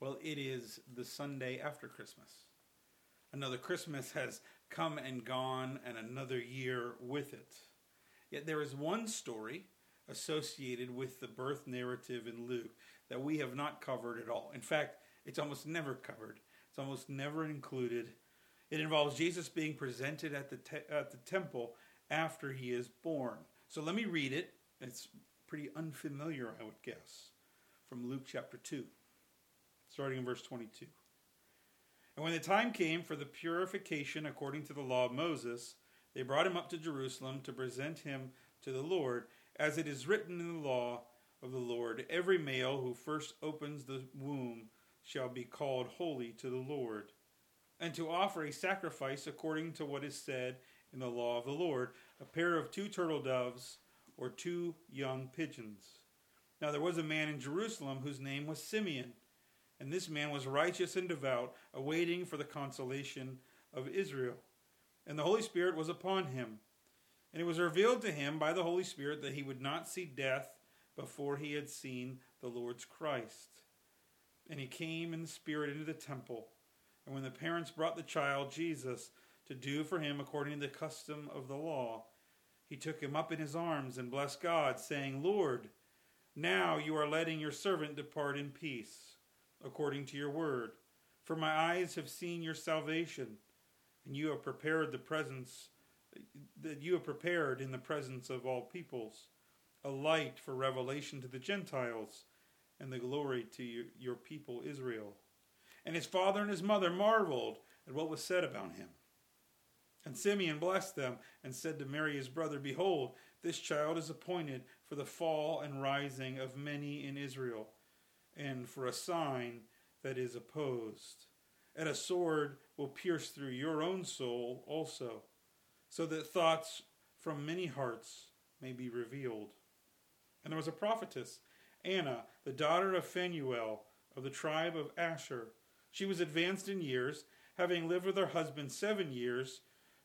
Well, it is the Sunday after Christmas. Another Christmas has come and gone, and another year with it. Yet there is one story associated with the birth narrative in Luke that we have not covered at all. In fact, it's almost never covered, it's almost never included. It involves Jesus being presented at the, te- at the temple after he is born. So let me read it. It's pretty unfamiliar, I would guess, from Luke chapter 2, starting in verse 22. And when the time came for the purification according to the law of Moses, they brought him up to Jerusalem to present him to the Lord, as it is written in the law of the Lord Every male who first opens the womb shall be called holy to the Lord, and to offer a sacrifice according to what is said in the law of the Lord a pair of two turtle doves or two young pigeons. Now there was a man in Jerusalem whose name was Simeon, and this man was righteous and devout, awaiting for the consolation of Israel. And the Holy Spirit was upon him. And it was revealed to him by the Holy Spirit that he would not see death before he had seen the Lord's Christ. And he came in the Spirit into the temple. And when the parents brought the child, Jesus, to do for him according to the custom of the law, he took him up in his arms and blessed God, saying, Lord, now you are letting your servant depart in peace, according to your word. For my eyes have seen your salvation, and you have prepared the presence that you have prepared in the presence of all peoples, a light for revelation to the Gentiles, and the glory to your, people Israel. And his father and his mother marveled at what was said about him. And Simeon blessed them and said to Mary his brother, Behold, this child is appointed for the fall and rising of many in Israel, and for a sign that is opposed. And a sword will pierce through your own soul also, so that thoughts from many hearts may be revealed. And there was a prophetess, Anna, the daughter of Phanuel of the tribe of Asher. She was advanced in years, having lived with her husband seven years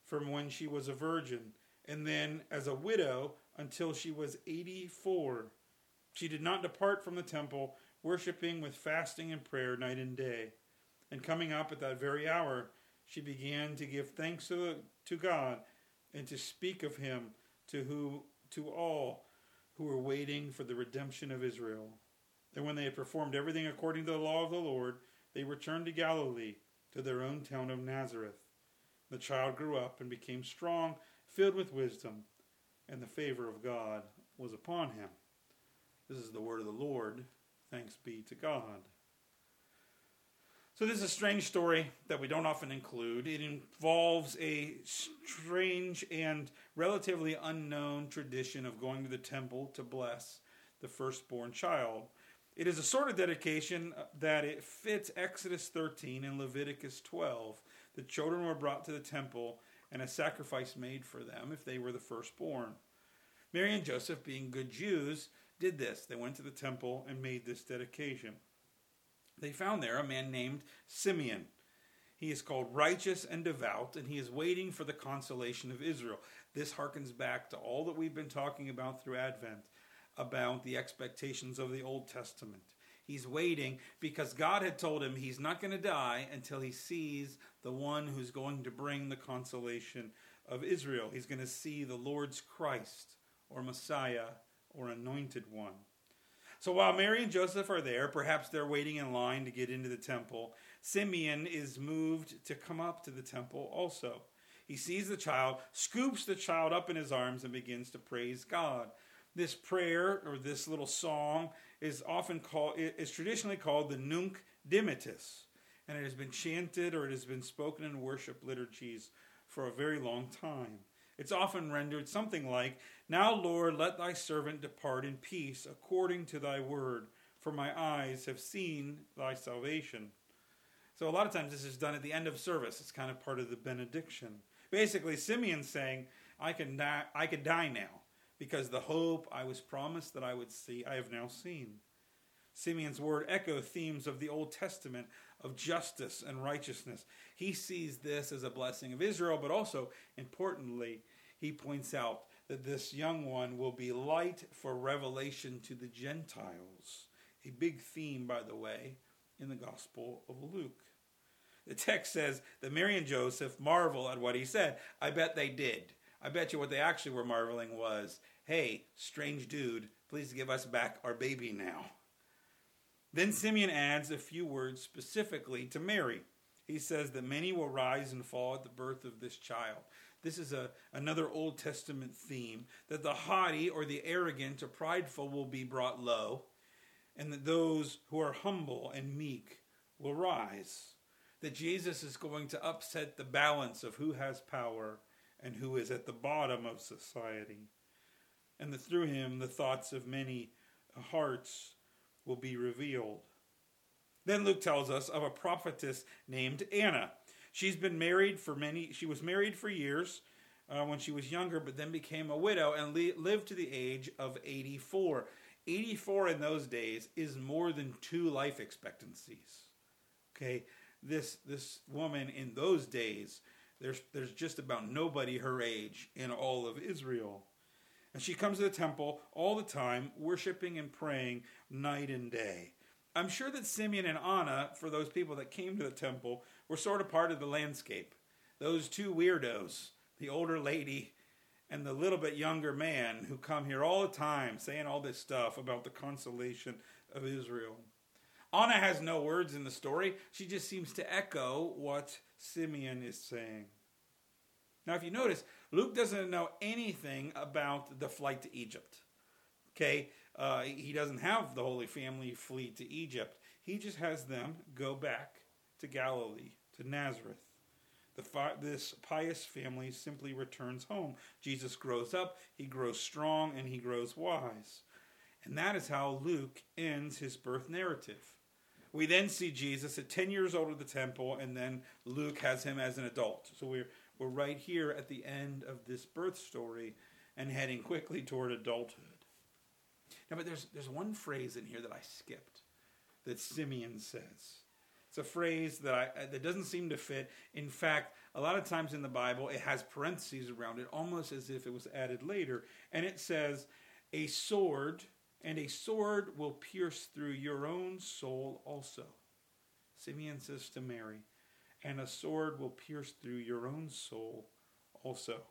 from when she was a virgin, and then as a widow until she was 84. She did not depart from the temple, worshiping with fasting and prayer night and day. And coming up at that very hour, she began to give thanks to, to God and to speak of him to who to all who were waiting for the redemption of Israel. And when they had performed everything according to the law of the Lord, they returned to Galilee, to their own town of Nazareth. The child grew up and became strong, filled with wisdom, and the favor of God was upon him. This is the word of the Lord. Thanks be to God. So, this is a strange story that we don't often include. It involves a strange and relatively unknown tradition of going to the temple to bless the firstborn child. It is a sort of dedication that it fits Exodus 13 and Leviticus 12. The children were brought to the temple and a sacrifice made for them if they were the firstborn. Mary and Joseph, being good Jews, did this. They went to the temple and made this dedication. They found there a man named Simeon. He is called righteous and devout, and he is waiting for the consolation of Israel. This harkens back to all that we've been talking about through Advent about the expectations of the Old Testament. He's waiting because God had told him he's not going to die until he sees the one who's going to bring the consolation of Israel. He's going to see the Lord's Christ or Messiah or anointed one. So while Mary and Joseph are there, perhaps they're waiting in line to get into the temple, Simeon is moved to come up to the temple also. He sees the child, scoops the child up in his arms, and begins to praise God. This prayer or this little song is often called is traditionally called the Nunc Dimittis, and it has been chanted or it has been spoken in worship liturgies for a very long time. It's often rendered something like, Now, Lord, let thy servant depart in peace according to thy word, for my eyes have seen thy salvation. So, a lot of times this is done at the end of service. It's kind of part of the benediction. Basically, Simeon's saying, I can die, I can die now because the hope I was promised that I would see, I have now seen. Simeon's word echo themes of the Old Testament of justice and righteousness. He sees this as a blessing of Israel, but also, importantly, he points out that this young one will be light for revelation to the Gentiles. A big theme, by the way, in the Gospel of Luke. The text says that Mary and Joseph marvel at what he said. I bet they did. I bet you what they actually were marveling was, hey, strange dude, please give us back our baby now. Then Simeon adds a few words specifically to Mary. He says that many will rise and fall at the birth of this child. This is a, another Old Testament theme that the haughty or the arrogant or prideful will be brought low, and that those who are humble and meek will rise. That Jesus is going to upset the balance of who has power and who is at the bottom of society. And that through him the thoughts of many hearts will be revealed. Then Luke tells us of a prophetess named Anna. She's been married for many, she was married for years uh, when she was younger, but then became a widow and li- lived to the age of 84. 84 in those days is more than two life expectancies. Okay, this this woman in those days, there's there's just about nobody her age in all of Israel. And she comes to the temple all the time, worshiping and praying night and day. I'm sure that Simeon and Anna, for those people that came to the temple, were sort of part of the landscape. Those two weirdos, the older lady and the little bit younger man who come here all the time saying all this stuff about the consolation of Israel. Anna has no words in the story. She just seems to echo what Simeon is saying. Now, if you notice, Luke doesn't know anything about the flight to Egypt. Okay, uh, he doesn't have the Holy Family flee to Egypt. He just has them go back to Galilee, to Nazareth. This pious family simply returns home. Jesus grows up, he grows strong, and he grows wise. And that is how Luke ends his birth narrative. We then see Jesus at 10 years old at the temple, and then Luke has him as an adult. So we're we're right here at the end of this birth story and heading quickly toward adulthood. Now, but there's, there's one phrase in here that I skipped that Simeon says. It's a phrase that, I, that doesn't seem to fit. In fact, a lot of times in the Bible, it has parentheses around it, almost as if it was added later. And it says, A sword, and a sword will pierce through your own soul also. Simeon says to Mary, and a sword will pierce through your own soul also.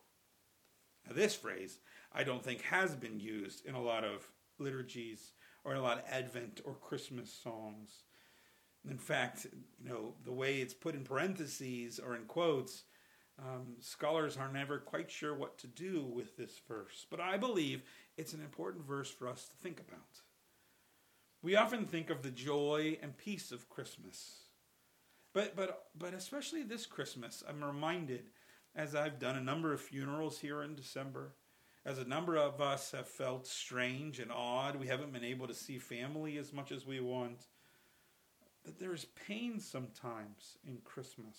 Now, this phrase, I don't think, has been used in a lot of liturgies or in a lot of Advent or Christmas songs. In fact, you know, the way it's put in parentheses or in quotes, um, scholars are never quite sure what to do with this verse. But I believe it's an important verse for us to think about. We often think of the joy and peace of Christmas. But but but especially this Christmas, I'm reminded as I've done a number of funerals here in December, as a number of us have felt strange and odd, we haven't been able to see family as much as we want. That there's pain sometimes in Christmas.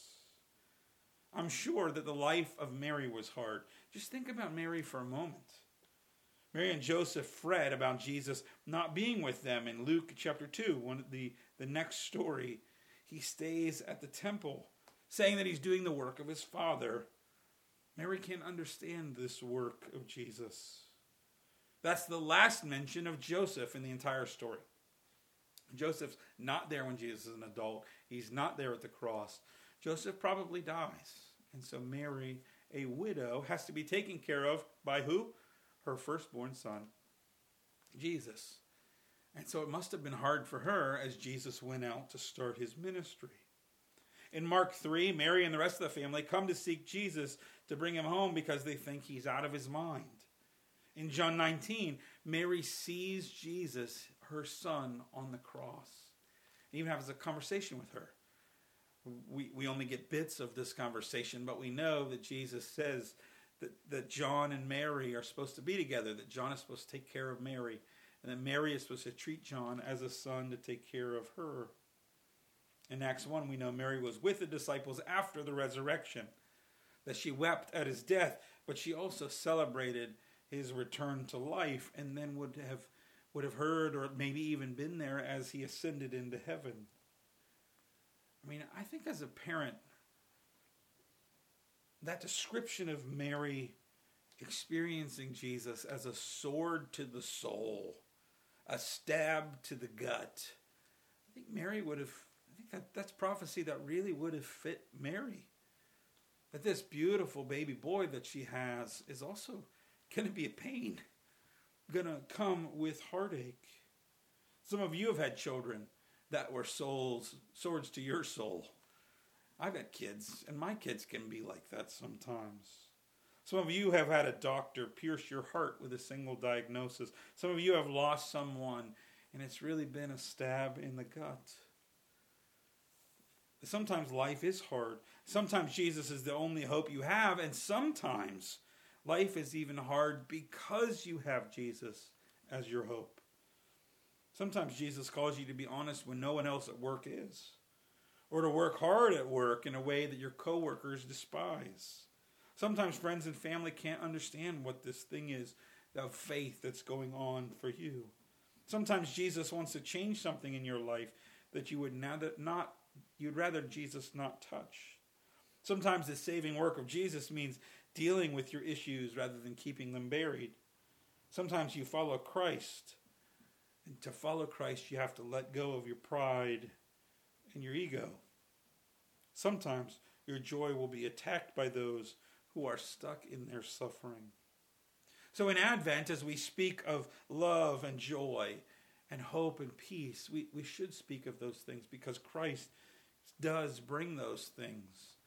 I'm sure that the life of Mary was hard. Just think about Mary for a moment. Mary and Joseph fret about Jesus not being with them in Luke chapter 2, one the, the next story he stays at the temple, saying that he's doing the work of his father. Mary can't understand this work of Jesus. That's the last mention of Joseph in the entire story. Joseph's not there when Jesus is an adult. He's not there at the cross. Joseph probably dies. And so Mary, a widow, has to be taken care of by who? Her firstborn son, Jesus. And so it must have been hard for her as Jesus went out to start his ministry. In Mark 3, Mary and the rest of the family come to seek Jesus to bring him home because they think he's out of his mind. In John 19, Mary sees Jesus, her son, on the cross, and even has a conversation with her. We, we only get bits of this conversation, but we know that Jesus says that, that John and Mary are supposed to be together, that John is supposed to take care of Mary, and that Mary is supposed to treat John as a son to take care of her. In Acts 1, we know Mary was with the disciples after the resurrection, that she wept at his death, but she also celebrated his return to life and then would have would have heard or maybe even been there as he ascended into heaven. I mean, I think as a parent, that description of Mary experiencing Jesus as a sword to the soul a stab to the gut. I think Mary would have I think that that's prophecy that really would have fit Mary. That this beautiful baby boy that she has is also going to be a pain, going to come with heartache. Some of you have had children that were souls, swords to your soul. I've had kids, and my kids can be like that sometimes. Some of you have had a doctor pierce your heart with a single diagnosis. Some of you have lost someone, and it's really been a stab in the gut. Sometimes life is hard. Sometimes Jesus is the only hope you have, and sometimes life is even hard because you have Jesus as your hope. Sometimes Jesus calls you to be honest when no one else at work is, or to work hard at work in a way that your coworkers despise. Sometimes friends and family can't understand what this thing is of faith that's going on for you. Sometimes Jesus wants to change something in your life that you would not you'd rather Jesus not touch. Sometimes the saving work of Jesus means dealing with your issues rather than keeping them buried. Sometimes you follow Christ and to follow Christ, you have to let go of your pride and your ego. Sometimes your joy will be attacked by those who are stuck in their suffering. So, in Advent, as we speak of love and joy and hope and peace, we, we should speak of those things because Christ does bring those things.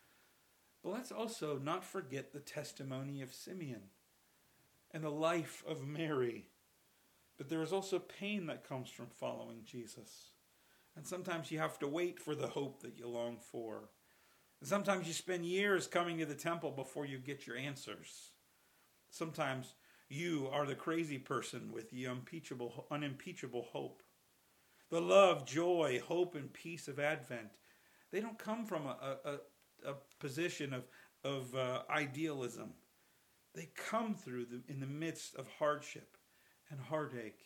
But let's also not forget the testimony of Simeon and the life of Mary but there is also pain that comes from following Jesus. And sometimes you have to wait for the hope that you long for. Sometimes you spend years coming to the temple before you get your answers. Sometimes you are the crazy person with the unimpeachable, unimpeachable hope. The love, joy, hope, and peace of Advent, they don't come from a, a, a position of, of uh, idealism. They come through the, in the midst of hardship and heartache.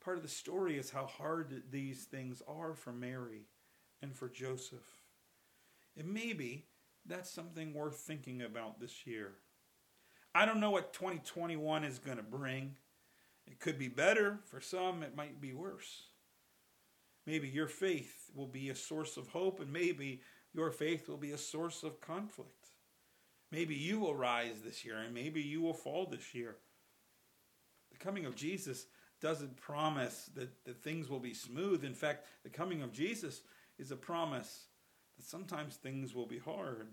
Part of the story is how hard these things are for Mary and for Joseph. And maybe that's something worth thinking about this year. I don't know what 2021 is going to bring. It could be better. For some, it might be worse. Maybe your faith will be a source of hope, and maybe your faith will be a source of conflict. Maybe you will rise this year, and maybe you will fall this year the coming of Jesus doesn't promise that, that things will be smooth. In fact, the coming of Jesus is a promise that sometimes things will be hard.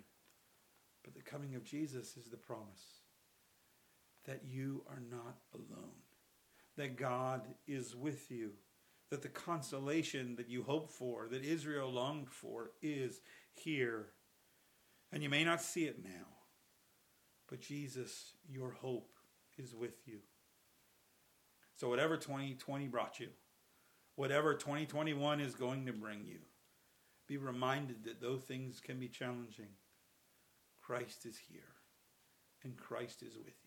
But the coming of Jesus is the promise that you are not alone, that God is with you, that the consolation that you hope for, that Israel longed for, is here. And you may not see it now, but Jesus, your hope, is with you. So, whatever 2020 brought you, whatever 2021 is going to bring you, be reminded that though things can be challenging, Christ is here and Christ is with you.